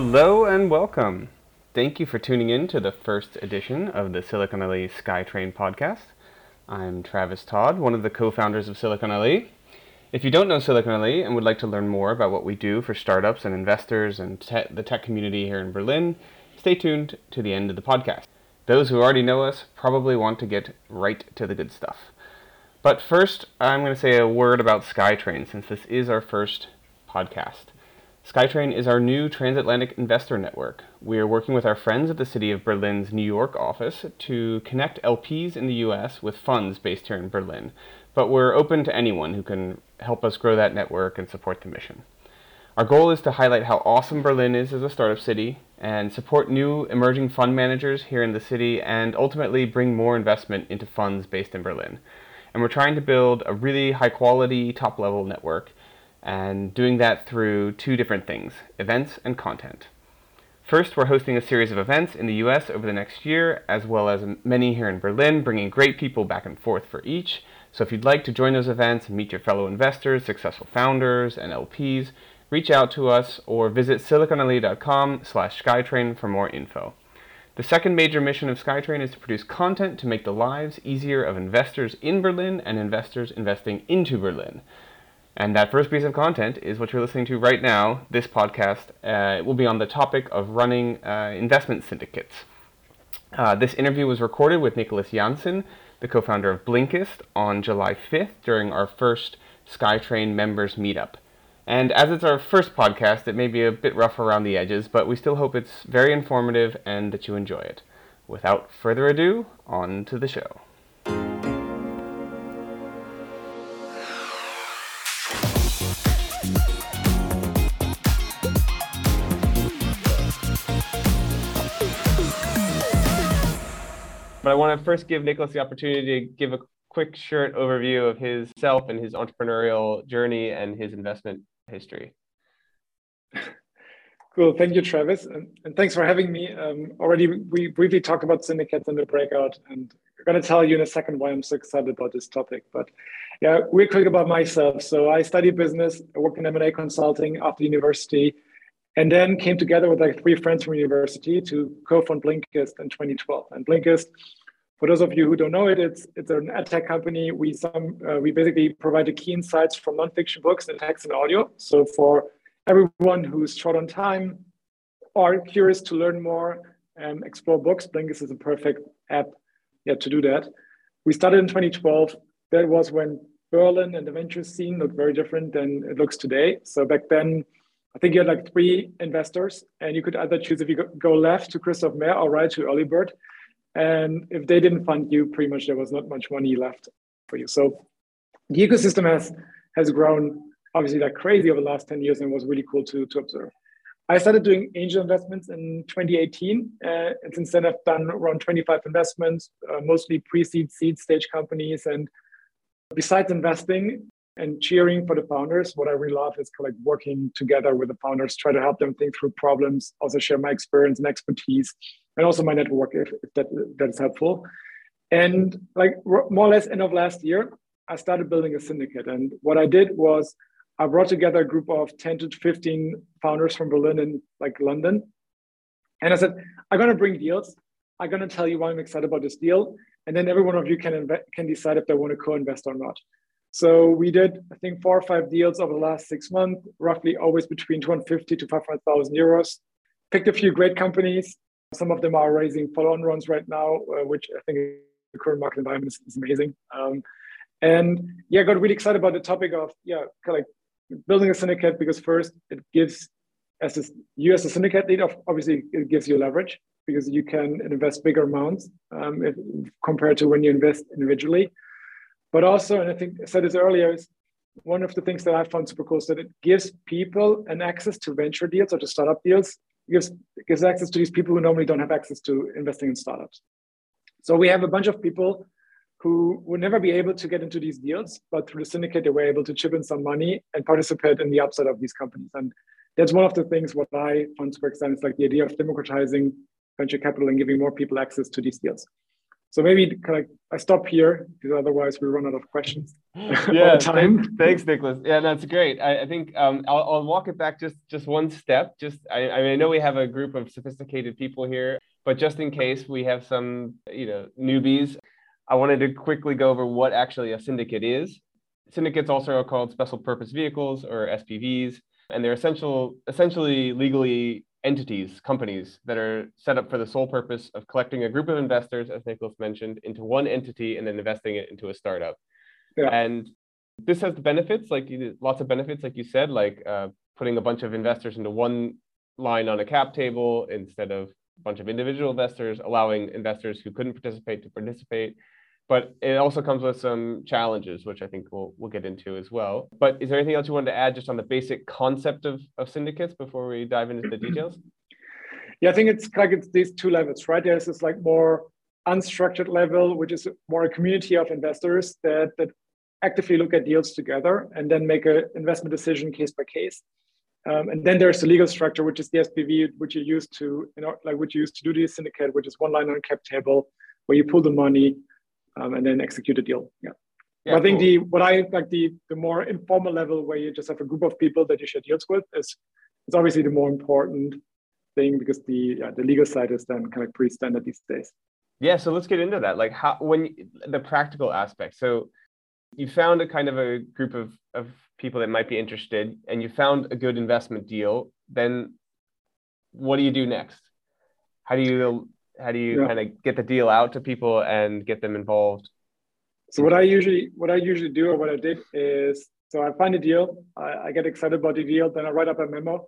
Hello and welcome. Thank you for tuning in to the first edition of the Silicon Allee SkyTrain podcast. I'm Travis Todd, one of the co founders of Silicon Allee. If you don't know Silicon Allee and would like to learn more about what we do for startups and investors and te- the tech community here in Berlin, stay tuned to the end of the podcast. Those who already know us probably want to get right to the good stuff. But first, I'm going to say a word about SkyTrain since this is our first podcast. SkyTrain is our new transatlantic investor network. We are working with our friends at the City of Berlin's New York office to connect LPs in the US with funds based here in Berlin, but we're open to anyone who can help us grow that network and support the mission. Our goal is to highlight how awesome Berlin is as a startup city and support new emerging fund managers here in the city and ultimately bring more investment into funds based in Berlin. And we're trying to build a really high quality, top level network and doing that through two different things events and content. First, we're hosting a series of events in the US over the next year, as well as many here in Berlin, bringing great people back and forth for each. So if you'd like to join those events and meet your fellow investors, successful founders, and LPs, reach out to us or visit siliconallee.com slash skytrain for more info. The second major mission of SkyTrain is to produce content to make the lives easier of investors in Berlin and investors investing into Berlin. And that first piece of content is what you're listening to right now. This podcast uh, will be on the topic of running uh, investment syndicates. Uh, this interview was recorded with Niklas Jansen, the co founder of Blinkist, on July 5th during our first SkyTrain members meetup. And as it's our first podcast, it may be a bit rough around the edges, but we still hope it's very informative and that you enjoy it. Without further ado, on to the show. Want to first give Niklas the opportunity to give a quick, short overview of his self and his entrepreneurial journey and his investment history. Cool. Thank you, Travis. And, and thanks for having me. Um, already, we briefly talked about syndicates in the breakout, and I'm going to tell you in a second why I'm so excited about this topic. But yeah, real quick about myself. So I studied business, I worked in M&A consulting after university, and then came together with like three friends from university to co-found Blinkist in 2012. And Blinkist for those of you who don't know it, it's it's an edtech company. We some uh, we basically provide the key insights from nonfiction books and text and audio. So for everyone who's short on time or curious to learn more and explore books, Blinkist is a perfect app yeah, to do that. We started in 2012. That was when Berlin and the venture scene looked very different than it looks today. So back then, I think you had like three investors, and you could either choose if you go left to Christophe Maire or right to Earlybird. And if they didn't fund you, pretty much there was not much money left for you. So the ecosystem has has grown obviously like crazy over the last 10 years and was really cool to, to observe. I started doing angel investments in 2018. Uh, and since then, I've done around 25 investments, uh, mostly pre seed, seed stage companies. And besides investing and cheering for the founders, what I really love is kind of like working together with the founders, try to help them think through problems, also share my experience and expertise, and also my network if, if that that is helpful. And like more or less end of last year, I started building a syndicate. And what I did was I brought together a group of 10 to 15 founders from Berlin and like London. And I said, I'm going to bring deals. I'm going to tell you why I'm excited about this deal. And then every one of you can, can decide if they want to co-invest or not. So we did, I think, four or five deals over the last six months, roughly always between 250 to 500,000 euros. Picked a few great companies, some of them are raising follow-on runs right now, uh, which I think the current market environment is, is amazing. Um, and yeah, I got really excited about the topic of yeah, kind of like building a syndicate because first it gives as a, you as a syndicate lead, obviously it gives you leverage because you can invest bigger amounts um, if, compared to when you invest individually. But also, and I think I said this earlier, is one of the things that I found super cool is that it gives people an access to venture deals or to startup deals gives gives access to these people who normally don't have access to investing in startups. So we have a bunch of people who would never be able to get into these deals, but through the syndicate, they were able to chip in some money and participate in the upside of these companies. And that's one of the things what I find super exciting. It's like the idea of democratizing venture capital and giving more people access to these deals. So maybe kind of I stop here because otherwise we run out of questions. yeah, time. Thanks, Niklas. Yeah, that's great. I, I think um, I'll, I'll, walk it back just just one step. Just I, I, mean, I know we have a group of sophisticated people here, but just in case we have some you know newbies, I wanted to quickly go over what actually a syndicate is. Syndicates also are called special purpose vehicles or SPVs, and they're essential essentially legally entities, companies that are set up for the sole purpose of collecting a group of investors, as Niklas mentioned, into one entity and then investing it into a startup. Yeah. And this has the benefits, like lots of benefits, like you said, like uh, putting a bunch of investors into one line on a cap table instead of a bunch of individual investors, allowing investors who couldn't participate to participate. But it also comes with some challenges, which I think we'll we'll get into as well. But is there anything else you wanted to add just on the basic concept of, of syndicates before we dive into the details? Yeah, I think it's like it's these two levels, right? There's this like more unstructured level, which is more a community of investors that that actively look at deals together and then make an investment decision case by case. Um, and then there's the legal structure, which is the SPV, which you use to, you know, like which you use to do the syndicate, which is one line on a cap table where you pull the money um, and then execute a deal. Yeah. yeah I think cool. the what I like the the more informal level where you just have a group of people that you share deals with is it's obviously the more important thing because the yeah, the legal side is then kind of pretty standard these days. Yeah, so let's get into that. Like how when the practical aspect. So you found a kind of a group of of people that might be interested and you found a good investment deal, then what do you do next? How do you how do you yeah. kind of get the deal out to people and get them involved so what i usually what i usually do or what i did is so i find a deal i, I get excited about the deal then i write up a memo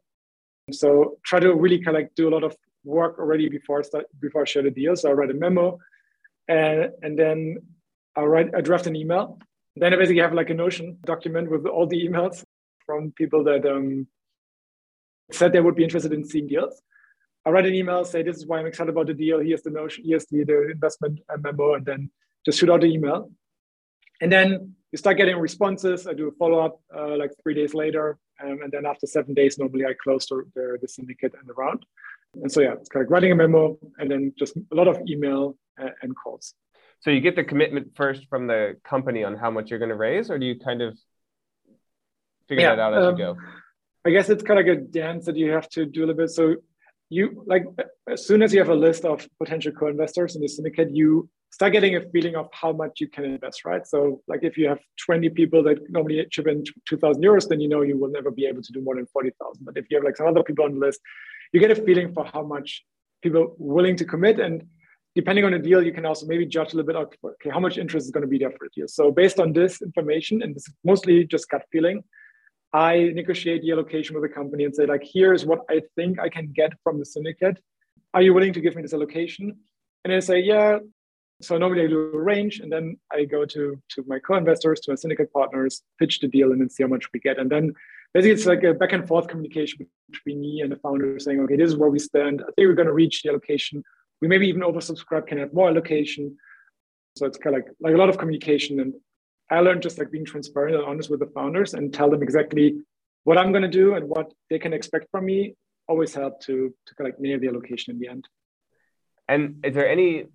so try to really kind of like do a lot of work already before I start before I share the deal. So I write a memo, and and then I write I draft an email. Then I basically have like a Notion document with all the emails from people that um, said they would be interested in seeing deals. I write an email, say this is why I'm excited about the deal. Here's the notion, here's the, the investment memo, and then just shoot out the email. And then you start getting responses. I do a follow up uh, like three days later, um, and then after seven days, normally I close the, the, the, syndicate and the round. And so yeah, it's kind of writing a memo, and then just a lot of email uh, and calls. So you get the commitment first from the company on how much you're going to raise, or do you kind of figure yeah, that out as um, you go? I guess it's kind of like a dance that you have to do a little bit. So you like as soon as you have a list of potential co-investors in the syndicate you start getting a feeling of how much you can invest right? So like if you have 20 people that normally chip in 2000 euros then you know you will never be able to do more than 40000 but if you have like some other people on the list you get a feeling for how much people willing to commit. And depending on the deal you can also maybe judge a little bit of okay how much interest is going to be there for a deal. So based on this information and this is mostly just gut feeling I negotiate the allocation with the company and say, like, here's what I think I can get from the syndicate. Are you willing to give me this allocation? And they say, yeah. So normally I do a range, and then I go to to my co-investors, to my syndicate partners, pitch the deal, and then see how much we get. And then basically it's like a back and forth communication between me and the founder saying, okay, this is where we stand. I think we're going to reach the allocation. We maybe even oversubscribe, can have more allocation. So it's kind of like, like a lot of communication and I learned just like being transparent and honest with the founders and tell them exactly what I'm going to do and what they can expect from me. Always help to to kind like nail the allocation in the end. And is there any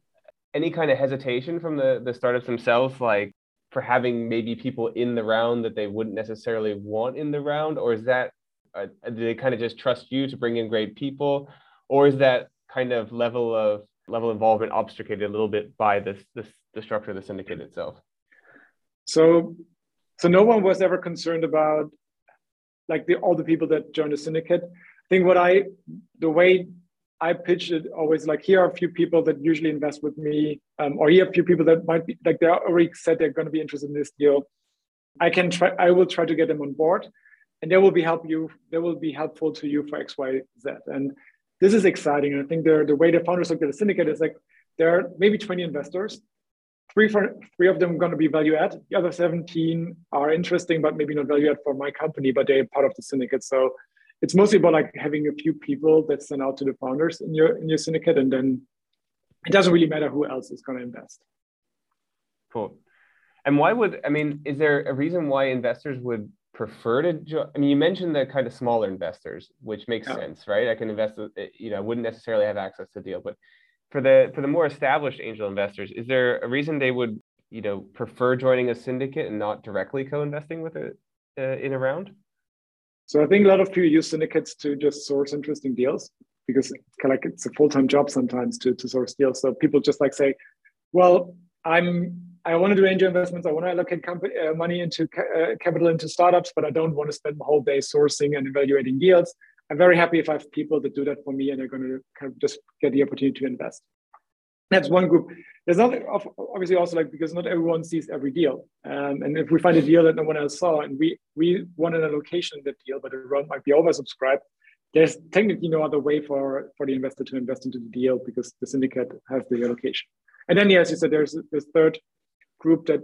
any kind of hesitation from the the startups themselves, like for having maybe people in the round that they wouldn't necessarily want in the round, or is that uh, do they kind of just trust you to bring in great people, or is that kind of level of level involvement obfuscated a little bit by this this the structure of the syndicate itself? So, so no one was ever concerned about like the, all the people that joined the syndicate. I think what I, the way I pitched it always like here are a few people that usually invest with me, um, or here are a few people that might be like they already said they're going to be interested in this deal. I can try. I will try to get them on board, and they will be help you. They will be helpful to you for X, Y, Z. And this is exciting. And I think the the way the founders look at the syndicate is like there are maybe 20 investors three for three of them are going to be value add. The other 17 are interesting, but maybe not value add for my company, but they're part of the syndicate. So it's mostly about like having a few people that send out to the founders in your in your syndicate, and then it doesn't really matter who else is going to invest. Cool. And why would I mean? Is there a reason why investors would prefer to join? I mean, you mentioned the kind of smaller investors, which makes yeah. sense, right? I can invest. Uh, you know, I wouldn't necessarily have access to the deal, but for the for the more established angel investors, is there a reason they would you know prefer joining a syndicate and not directly co-investing with it uh, in a round? So I think a lot of people use syndicates to just source interesting deals because it's kind of like it's a full-time job sometimes to, to source deals. So people just like say, well, I'm I want to do angel investments. I want to allocate company, uh, money into ca- uh, capital into startups, but I don't want to spend the whole day sourcing and evaluating deals. I'm very happy if I have people that do that for me and they're going to kind of just get the opportunity to invest. That's one group. There's not obviously also like because not everyone sees every deal. Um, and if we find a deal that no one else saw and we we want an allocation in that deal, but the round might be oversubscribed, there's technically no other way for, for the investor to invest into the deal because the syndicate has the allocation. And then, yes, you said there's this third group that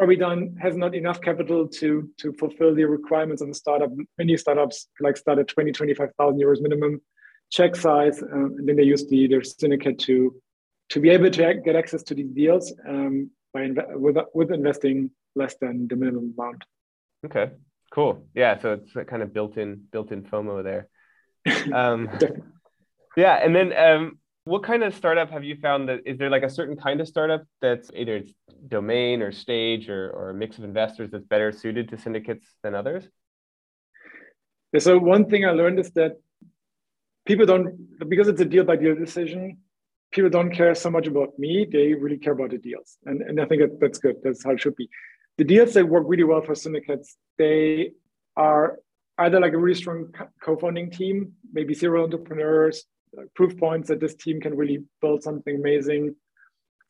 probably done has not enough capital to to fulfill the requirements of the startup. Many startups like start at 20, 25,000 euros minimum check size, um, and then they use the their syndicate to to be able to get access to these deals um, by inv- with with investing less than the minimum amount. Okay, cool. Yeah, so it's kind of built in built in FOMO there. Um, yeah, and then um, what kind of startup have you found that is there like a certain kind of startup that's either it's domain or stage or, or a mix of investors that's better suited to syndicates than others? So one thing I learned is that people don't because it's a deal by deal decision, people don't care so much about me. They really care about the deals. And, and I think that, that's good. That's how it should be. The deals that work really well for syndicates, they are either like a really strong co-founding team, maybe serial entrepreneurs, proof points that this team can really build something amazing,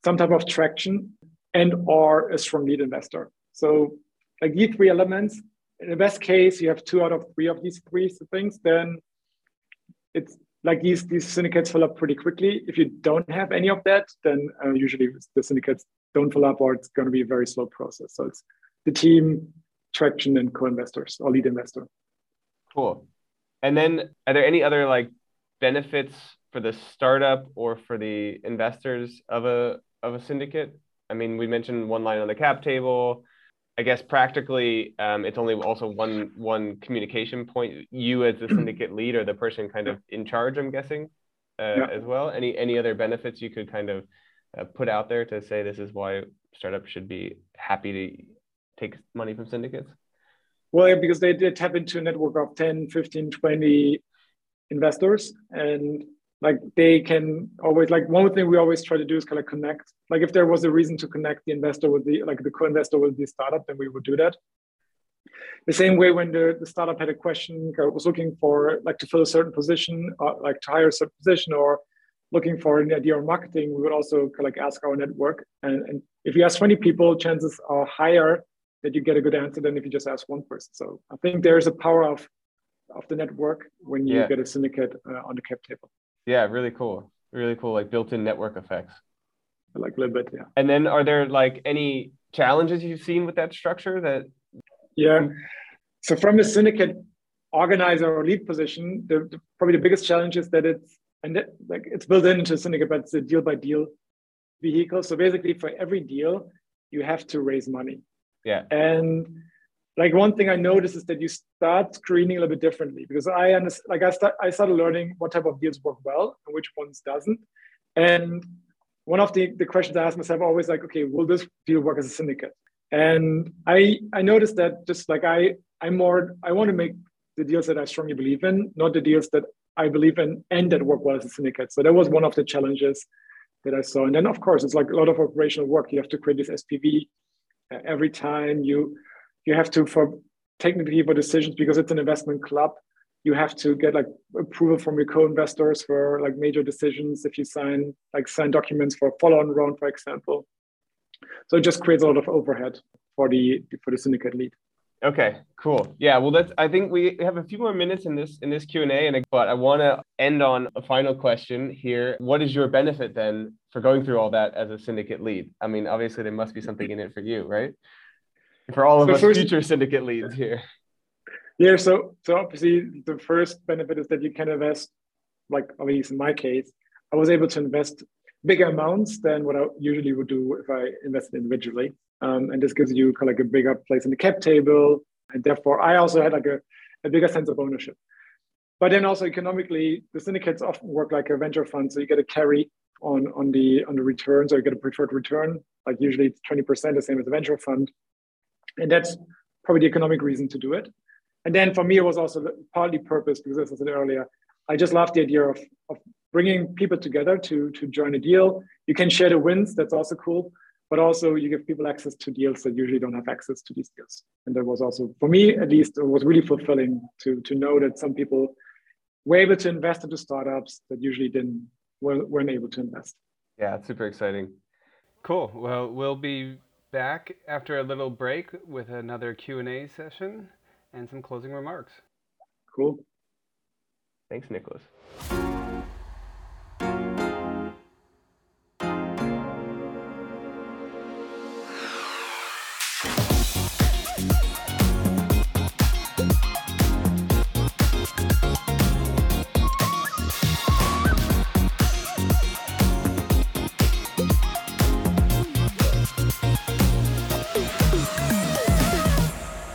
some type of traction, and or a strong lead investor. So like these three elements, in the best case, you have two out of three of these three things, then it's like these these syndicates fill up pretty quickly. If you don't have any of that, then uh, usually the syndicates don't fill up, or it's going to be a very slow process. So it's the team, traction, and co-investors or lead investor. Cool. And then, are there any other like benefits for the startup or for the investors of a of a syndicate? I mean, we mentioned one line on the cap table. I guess practically, um, it's only also one one communication point. You as the syndicate lead or the person kind of in charge. I'm guessing uh, yeah. as well. Any any other benefits you could kind of uh, put out there to say this is why startups should be happy to take money from syndicates? Well, yeah, because they, they tap into a network of 10, 15, 20 investors and like they can always like one thing we always try to do is kind of connect. Like if there was a reason to connect the investor with the like the co-investor with the startup then we would do that. The same way when the, the startup had a question was looking for like to fill a certain position uh, like to hire a certain position or looking for an idea on marketing we would also like ask our network. And, and if you ask 20 people chances are higher that you get a good answer than if you just ask one person. So i think there's a power of of the network when you yeah. get a syndicate uh, on the cap table. Yeah, really cool. Really cool, like built-in network effects. Like a little bit, yeah. And then, are there like any challenges you've seen with that structure? That yeah. So from the syndicate organizer or lead position, the, the, probably the biggest challenge is that it's and that, like it's built into a syndicate, but it's a deal by deal vehicle. So basically, for every deal, you have to raise money. Yeah. And like one thing I noticed is that you start screening a little bit differently because I understand, like I start, I started learning what type of deals work well and which ones doesn't. And one of the, the questions I ask myself always like, okay, will this deal work as a syndicate? And I I noticed that just like I I'm more I want to make the deals that I strongly believe in, not the deals that I believe in and that work well as a syndicate. So that was one of the challenges that I saw. And then of course it's like a lot of operational work. You have to create this SPV uh, every time you you have to for technically for decisions because it's an investment club you have to get like approval from your co-investors for like major decisions if you sign like sign documents for a follow-on round for example. So it just creates a lot of overhead for the for the syndicate lead. Okay cool. Yeah well that's i think we have a few more minutes in this in this q&a and but i want to end on a final question here. What is your benefit then for going through all that as a syndicate lead? I mean obviously there must be something in it for you right for all of so us first, future syndicate leads here. Yeah, so so obviously the first benefit is that you can invest, like at least in my case, I was able to invest bigger amounts than what I usually would do if I invested individually. Um, and this gives you kind of like a bigger place in the cap table. And therefore I also had like a, a bigger sense of ownership. But then also economically, the syndicates often work like a venture fund. So you get a carry on on the on the returns or you get a preferred return. Like usually it's 20%, the same as a venture fund. And that's probably the economic reason to do it. And then for me, it was also partly purpose because as I said earlier, I just love the idea of, of bringing people together to, to join a deal. You can share the wins, that's also cool. But also you give people access to deals that usually don't have access to these deals. And that was also, for me at least, it was really fulfilling to, to know that some people were able to invest into startups that usually didn't weren't able to invest. Yeah, super exciting. Cool. Well, we'll be back after a little break with another Q&A session and some closing remarks. Cool. Thanks, Niklas.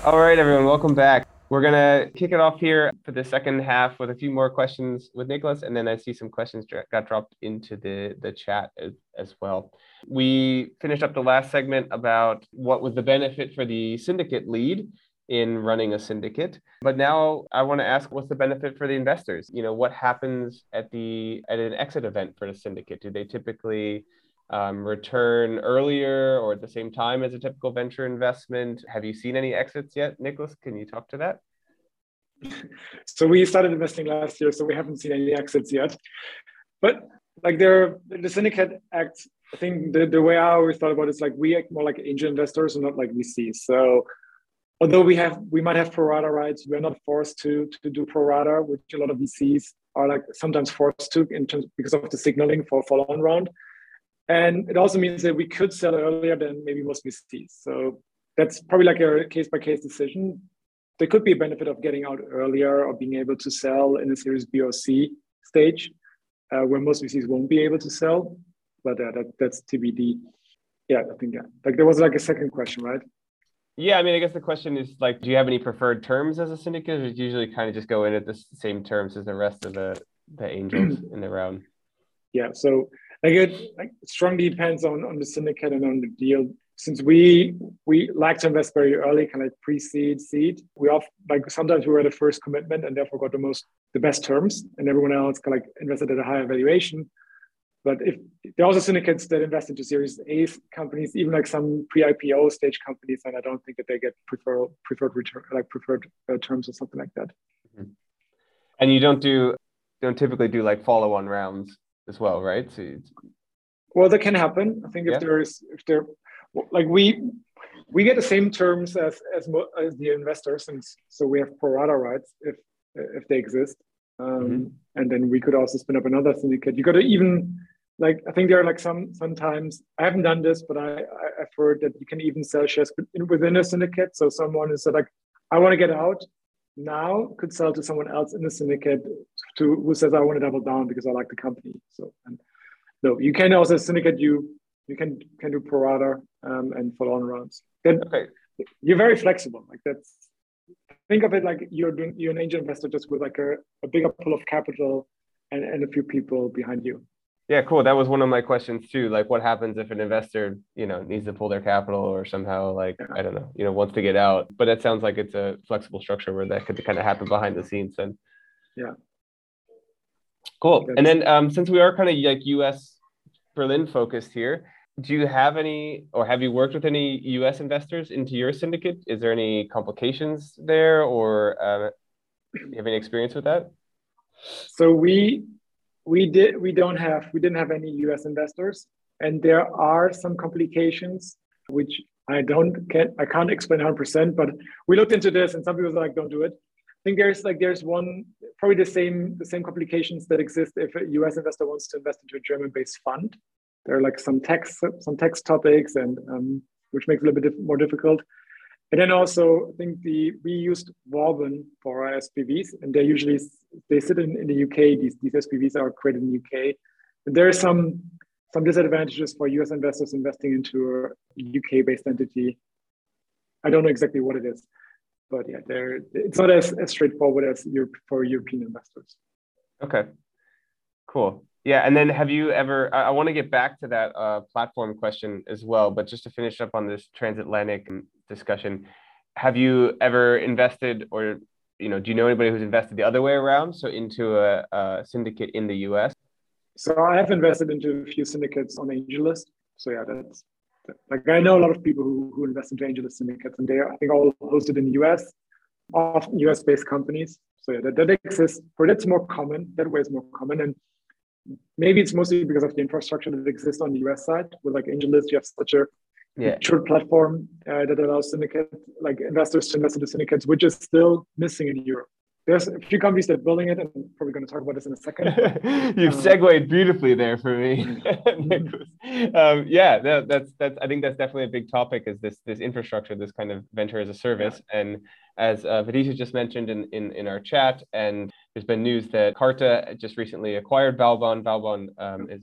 All right, everyone, welcome back. We're going to kick it off here for the second half with a few more questions with Niklas, and then I see some questions got dropped into the, the chat as, as well. We finished up the last segment about what was the benefit for the syndicate lead in running a syndicate. But now I want to ask what's the benefit for the investors? You know, what happens at the at an exit event for the syndicate? Do they typically um, return earlier or at the same time as a typical venture investment? Have you seen any exits yet, Niklas? Can you talk to that? So we started investing last year, so we haven't seen any exits yet. But like there, the syndicate acts. I think the, the way I always thought about it is like we act more like angel investors and not like VCs. So although we have we might have pro rata rights, we're not forced to to do pro rata, which a lot of VCs are like sometimes forced to in terms because of the signaling for follow-on round. And it also means that we could sell earlier than maybe most VCs. So that's probably like a case by case decision. There could be a benefit of getting out earlier or being able to sell in a Series B or C stage, uh, where most VCs won't be able to sell. But uh, that, that's TBD. Yeah, I think yeah. Like there was like a second question, right? Yeah, I mean, I guess the question is like, do you have any preferred terms as a syndicate, or do you usually kind of just go in at the same terms as the rest of the the angels in the round? Yeah, so like it like strongly depends on on the syndicate and on the deal. Since we we like to invest very early kind of like pre-seed seed we off like sometimes we were the first commitment and therefore got the most the best terms and everyone else kind of like invested at a higher valuation. But if there are also syndicates that invest into series a companies even like some pre-ipo stage companies and i don't think that they get preferred preferred return like preferred uh, terms or something like that. Mm-hmm. and you don't do don't typically do like follow-on rounds as well, right? So well, that can happen. I think if yeah. there is, if there, like we, we get the same terms as as, as the investors, and so we have pro rata rights if if they exist. Um, mm-hmm. And then we could also spin up another syndicate. You got to even like I think there are like some sometimes I haven't done this, but I, I have heard that you can even sell shares within a syndicate. So someone is like, I want to get out now, could sell to someone else in the syndicate to who says I want to double down because I like the company. So and no, you can also syndicate you you can can do pro rata um, and follow on rounds. Then okay. you're very flexible. Like that's think of it like you're doing you're an angel investor just with like a, a bigger pool of capital and, and a few people behind you. Yeah, cool. That was one of my questions too. Like, what happens if an investor, you know, needs to pull their capital or somehow, like. I don't know, you know, wants to get out? But that sounds like it's a flexible structure where that could kind of happen behind the scenes. And yeah, cool. And then, um, since we are kind of like U.S. Berlin focused here, do you have any, or have you worked with any U.S. investors into your syndicate? Is there any complications there, or uh, you have any experience with that? So we we did we don't have we didn't have any US investors. And there are some complications which I don't can I can't explain 100% but we looked into this and some people are like don't do it. I think there's like there's one probably the same the same complications that exist if a US investor wants to invest into a German based fund. There are like some tax some tax topics and um, which makes it a little bit more difficult. And then also, I think the we used Vauban for our SPVs, and they're usually they sit in, in the UK. These these SPVs are created in the UK. And there are some some disadvantages for US investors investing into a UK based entity. I don't know exactly what it is, but yeah, there it's not as, as straightforward as Europe, for European investors. Okay, cool. Yeah, and then have you ever? I, I want to get back to that uh, platform question as well, but just to finish up on this transatlantic discussion, have you ever invested, or you know, do you know anybody who's invested the other way around, so into a, a syndicate in the U.S.? So I have invested into a few syndicates on AngelList. So yeah, that's like I know a lot of people who, who invest into AngelList syndicates, and they are I think all hosted in the US, of US based companies. So yeah, that, that exists. For that's more common. That way is more common, and maybe it's mostly because of the infrastructure that exists on the US side. With like AngelList, you have such a yeah. mature platform uh, that allows syndicate like investors to invest into syndicates, which is still missing in Europe there's a few companies that are building it, and I'm probably going to talk about this in a second. You've um, segued beautifully there for me, um, yeah, that, that's that's. I think that's definitely a big topic. Is this this infrastructure, this kind of venture as a service, yeah. and as uh, Vidisha just mentioned in, in in our chat, and there's been news that Carta just recently acquired Vauban. Vauban um, is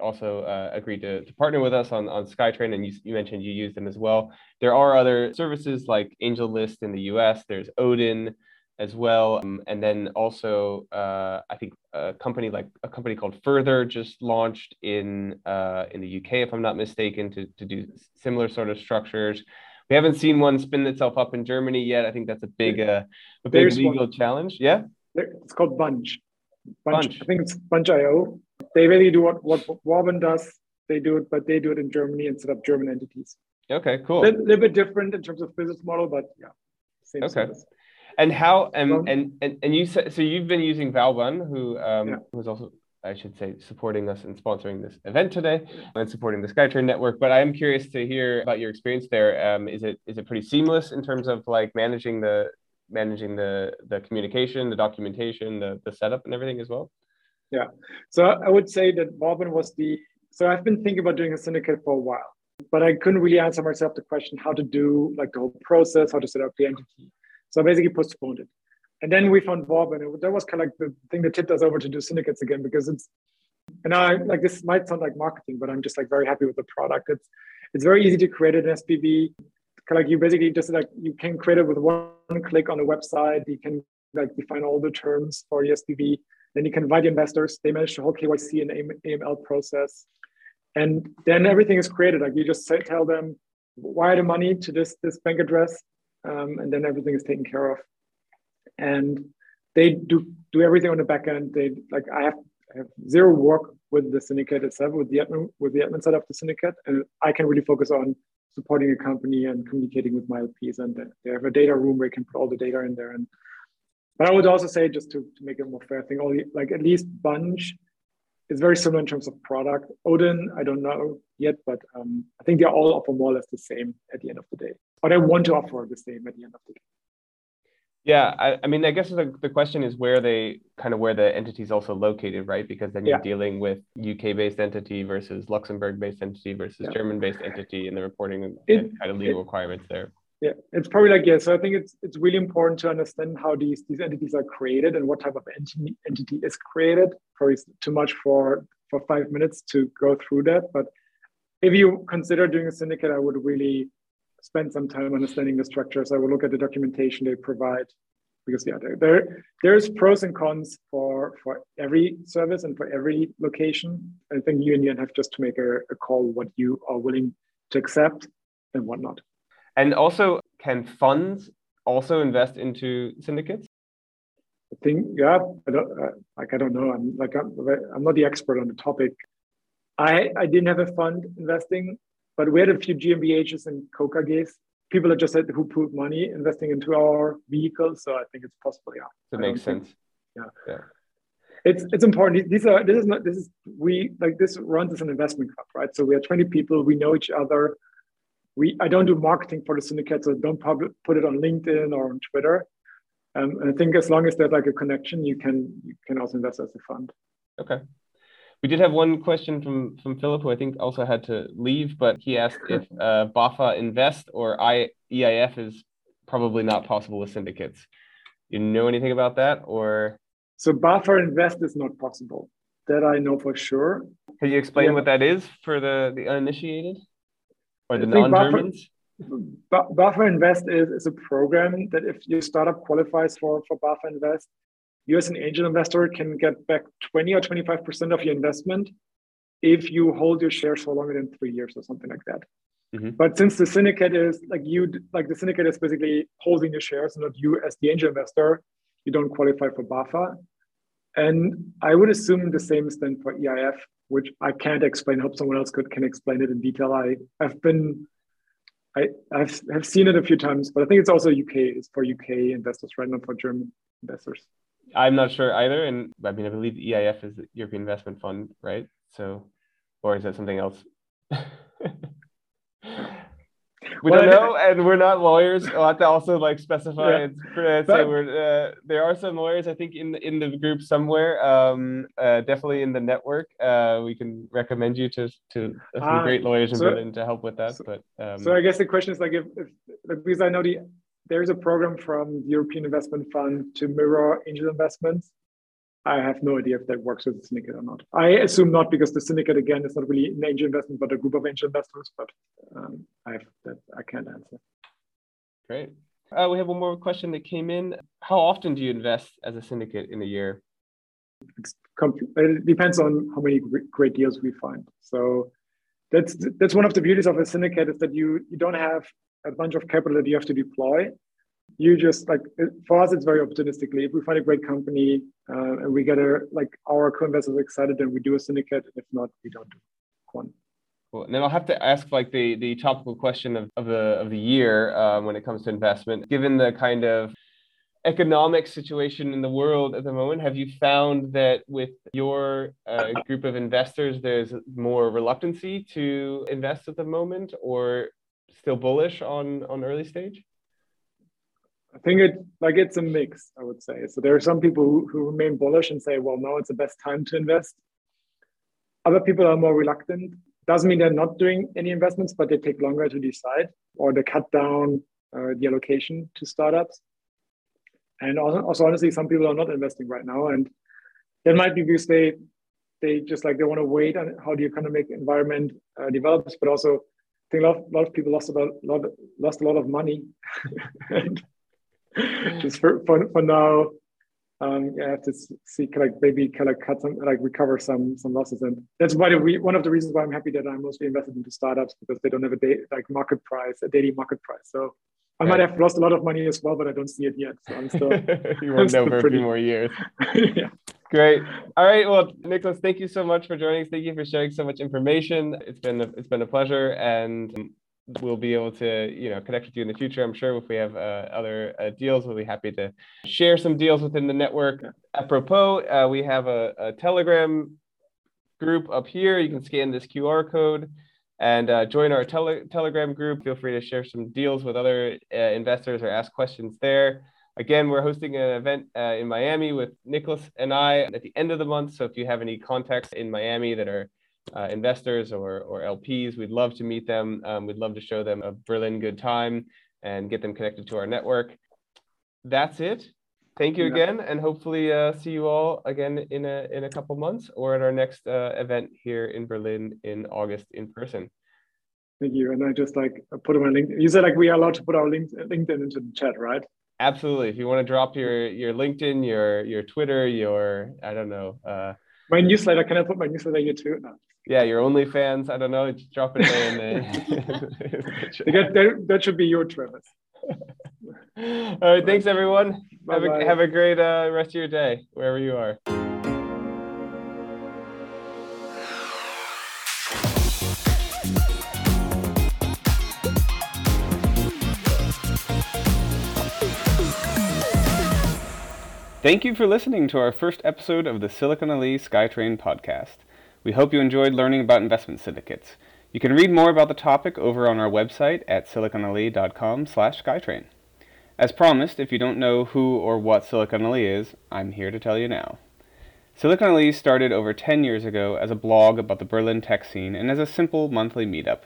also uh, agreed to, to partner with us on, on Skytrain, and you, you mentioned you use them as well. There are other services like AngelList in the US, there's Odin, as well. Um, and then also, uh, I think a company like a company called Further just launched in uh, in the UK, if I'm not mistaken, to, to do similar sort of structures. We haven't seen one spin itself up in Germany yet. I think that's a big uh, a big There's legal one. challenge. Yeah, it's called Bunch. Bunch. Bunch. I think it's Bunch.io. They really do what what Vauban does. They do it, but they do it in Germany and set up German entities. Okay, cool. A little, little bit different in terms of business model, but yeah, same okay. Service. And how um, and, and and you said so you've been using Vauban, who um, yeah. who's also I should say supporting us and sponsoring this event today and supporting the Skytrain network. But I am curious to hear about your experience there. Um, is it is it pretty seamless in terms of like managing the managing the the communication, the documentation, the the setup, and everything as well? Yeah. So I would say that Vauban was the so I've been thinking about doing a syndicate for a while, but I couldn't really answer myself the question how to do like the whole process, how to set up the entity. So I basically postponed it. And then we found Bob, and that was kind of like the thing that tipped us over to do syndicates again because it's, and I like this might sound like marketing, but I'm just like very happy with the product. It's it's very easy to create an SPV. Like you basically just like you can create it with one click on the website. You can like define all the terms for the SPV. Then you can invite investors. They manage the whole KYC and AML process, and then everything is created. Like you just say, tell them wire the money to this this bank address um, and then everything is taken care of. And they do do everything on the back end. They like I have, I have zero work with the syndicate itself, with the admin with the admin side of the syndicate, and I can really focus on supporting a company and communicating with my LPs. And they have a data room where you can put all the data in there. And but I would also say just to, to make it more fair thing, only like at least Bunch is very similar in terms of product. Odin, I don't know yet, but um, I think they all offer more or less the same at the end of the day but I want to offer the same at the end of the day. Yeah, I, I mean, I guess the, the question is where they kind of where the entity is also located, right? Because then you're yeah. dealing with UK based entity versus Luxembourg based entity versus yeah. German based entity and the reporting it, kind of legal it, requirements there. Yeah, it's probably like, yeah. So I think it's it's really important to understand how these these entities are created and what type of entity entity is created. Probably too much for for five minutes to go through that. But if you consider doing a syndicate, I would really spend some time understanding the structures. I will look at the documentation they provide because yeah, there, there there's pros and cons for for every service and for every location. I think you and you have just to make a, a call what you are willing to accept and what not. And also, can funds also invest into syndicates? I think yeah, I don't uh, like I don't know. I'm like I'm, I'm not the expert on the topic. I I didn't have a fund investing but we had a few GmbHs and KKGs. People that just said who put money investing into our vehicles. So I think it's possible. Yeah. That makes sense. Think, yeah. Yeah. It's it's important. These are this is not this is we like this runs as an investment club, right? So we are 20 people. We know each other. We I don't do marketing for the syndicate, so don't public, put it on LinkedIn or on Twitter. Um, and I think as long as there's like a connection, you can you can also invest as a fund. Okay. We did have one question from from Philip, who I think also had to leave, but he asked if uh, BAFA Invest or I, EIF is probably not possible with syndicates. You know anything about that, or? So BAFA Invest is not possible. That I know for sure. Can you explain yeah. what that is for the the uninitiated or the non-Germans? BAFA Invest is, is a program that if your startup qualifies for, for BAFA Invest, you as an angel investor can get back 20 or 25% of your investment if you hold your shares for longer than three years or something like that. Mm-hmm. But since the syndicate is like you, like the syndicate is basically holding the shares, not you as the angel investor, you don't qualify for BAFA. And I would assume the same is then for EIF, which I can't explain. Hope someone else could can explain it in detail. I have been, I I've have seen it a few times, but I think it's also UK. It's for UK investors, right? Not for German investors. I'm not sure either, and I mean I believe EIF is the European Investment Fund, right? So, or is that something else? we well, don't know, and we're not lawyers. I'll have to also like specify yeah. and say we're. Uh, there are some lawyers, I think, in the, in the group somewhere. Um, uh, definitely in the network. Uh, we can recommend you to to some ah, great lawyers in so, Berlin to help with that. So, but um, so I guess the question is like if, if because I know the there's a program from the European Investment Fund to mirror angel investments. I have no idea if that works with the syndicate or not. I assume not because the syndicate again is not really an angel investment, but a group of angel investors. But um, I have that I can't answer. Great. Uh, we have one more question that came in. How often do you invest as a syndicate in a year? it depends on how many great deals we find. So that's that's one of the beauties of a syndicate is that you you don't have a bunch of capital that you have to deploy you just like for us it's very opportunistically if we find a great company uh, and we get a like our co-investors excited then we do a syndicate if not we don't do one Cool. And then I'll have to ask like the the topical question of, of the of the year um, when it comes to investment. Given the kind of economic situation in the world at the moment, have you found that with your uh, group of investors, there's more reluctancy to invest at the moment, or still bullish on on early stage? I think it like it's a mix, I would say. So there are some people who, who remain bullish and say, well, now it's the best time to invest. Other people are more reluctant. Doesn't mean they're not doing any investments, but they take longer to decide or they cut down uh, the allocation to startups. And also, also, honestly, some people are not investing right now. And that might be because they they just like they want to wait on how the economic environment uh, develops, but also I think a lot, a lot of people lost a lot, lost a lot of money. and just for, for, for now, um, I have to see like maybe kind of cut some like recover some some losses, and that's why we one of the reasons why I'm happy that I'm mostly invested into startups because they don't have a day like market price, a daily market price. So I might have lost a lot of money as well, but I don't see it yet. So I'm still you won't know for pretty... a few more years. yeah. Great. All right. Well, Niklas, thank you so much for joining us. Thank you for sharing so much information. It's been a, it's been a pleasure, and we'll be able to you know connect with you in the future i'm sure if we have uh, other uh, deals. We'll be happy to share some deals within the network. Apropos uh, we have a, a, telegram group up here. You can scan this qr code and uh, join our tele- telegram group. Feel free to share some deals with other uh, investors or ask questions there. Again we're hosting an event uh, in miami with niklas and i at the end of the month. So if you have any contacts in miami that are uh, investors or, or LPs. We'd love to meet them. Um, we'd love to show them a Berlin good time and get them connected to our network. That's it. Thank you again, and hopefully uh, see you all again in a in a couple months or at our next uh, event here in Berlin in August in person. Thank you. And I just like put my link. You said like we are allowed to put our link, LinkedIn into the chat, right? Absolutely. If you want to drop your your LinkedIn, your your Twitter, your I don't know. Uh, my newsletter. Can I put my newsletter here too? No yeah, your OnlyFans. I don't know. Just drop it in there. that, that should be your Travis. All right. Thanks, everyone. Have a, have a great uh, rest of your day, wherever you are. Thank you for listening to our first episode of the Silicon Allee SkyTrain podcast. We hope you enjoyed learning about investment syndicates. You can read more about the topic over on our website at siliconallee.com slash skytrain. As promised, if you don't know who or what Silicon Allee is, I'm here to tell you now. Silicon Allee started over 10 years ago as a blog about the Berlin tech scene and as a simple monthly meetup,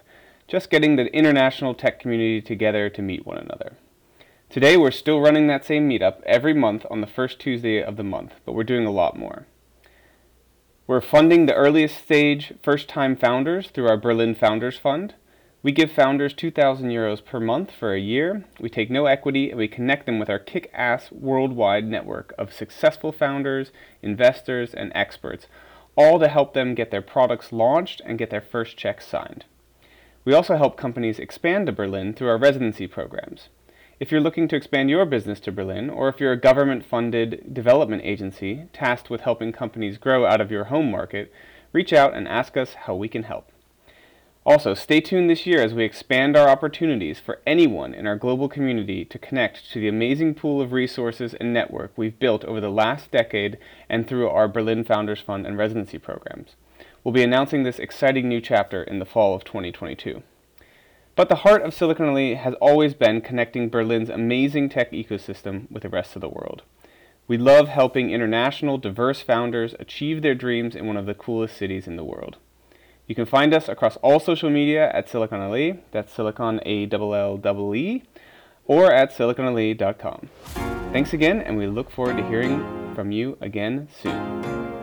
just getting the international tech community together to meet one another. Today we're still running that same meetup every month on the first Tuesday of the month, but we're doing a lot more. We're funding the earliest stage first time founders through our Berlin Founders Fund. We give founders 2,000 euros per month for a year. We take no equity and we connect them with our kick ass worldwide network of successful founders, investors, and experts, all to help them get their products launched and get their first checks signed. We also help companies expand to Berlin through our residency programs. If you're looking to expand your business to Berlin, or if you're a government funded development agency tasked with helping companies grow out of your home market, reach out and ask us how we can help. Also, stay tuned this year as we expand our opportunities for anyone in our global community to connect to the amazing pool of resources and network we've built over the last decade and through our Berlin Founders Fund and residency programs. We'll be announcing this exciting new chapter in the fall of 2022. But the heart of Silicon Allee has always been connecting Berlin's amazing tech ecosystem with the rest of the world. We love helping international, diverse founders achieve their dreams in one of the coolest cities in the world. You can find us across all social media at Silicon Allee, that's Silicon A L L E, or at siliconallee.com. Thanks again, and we look forward to hearing from you again soon.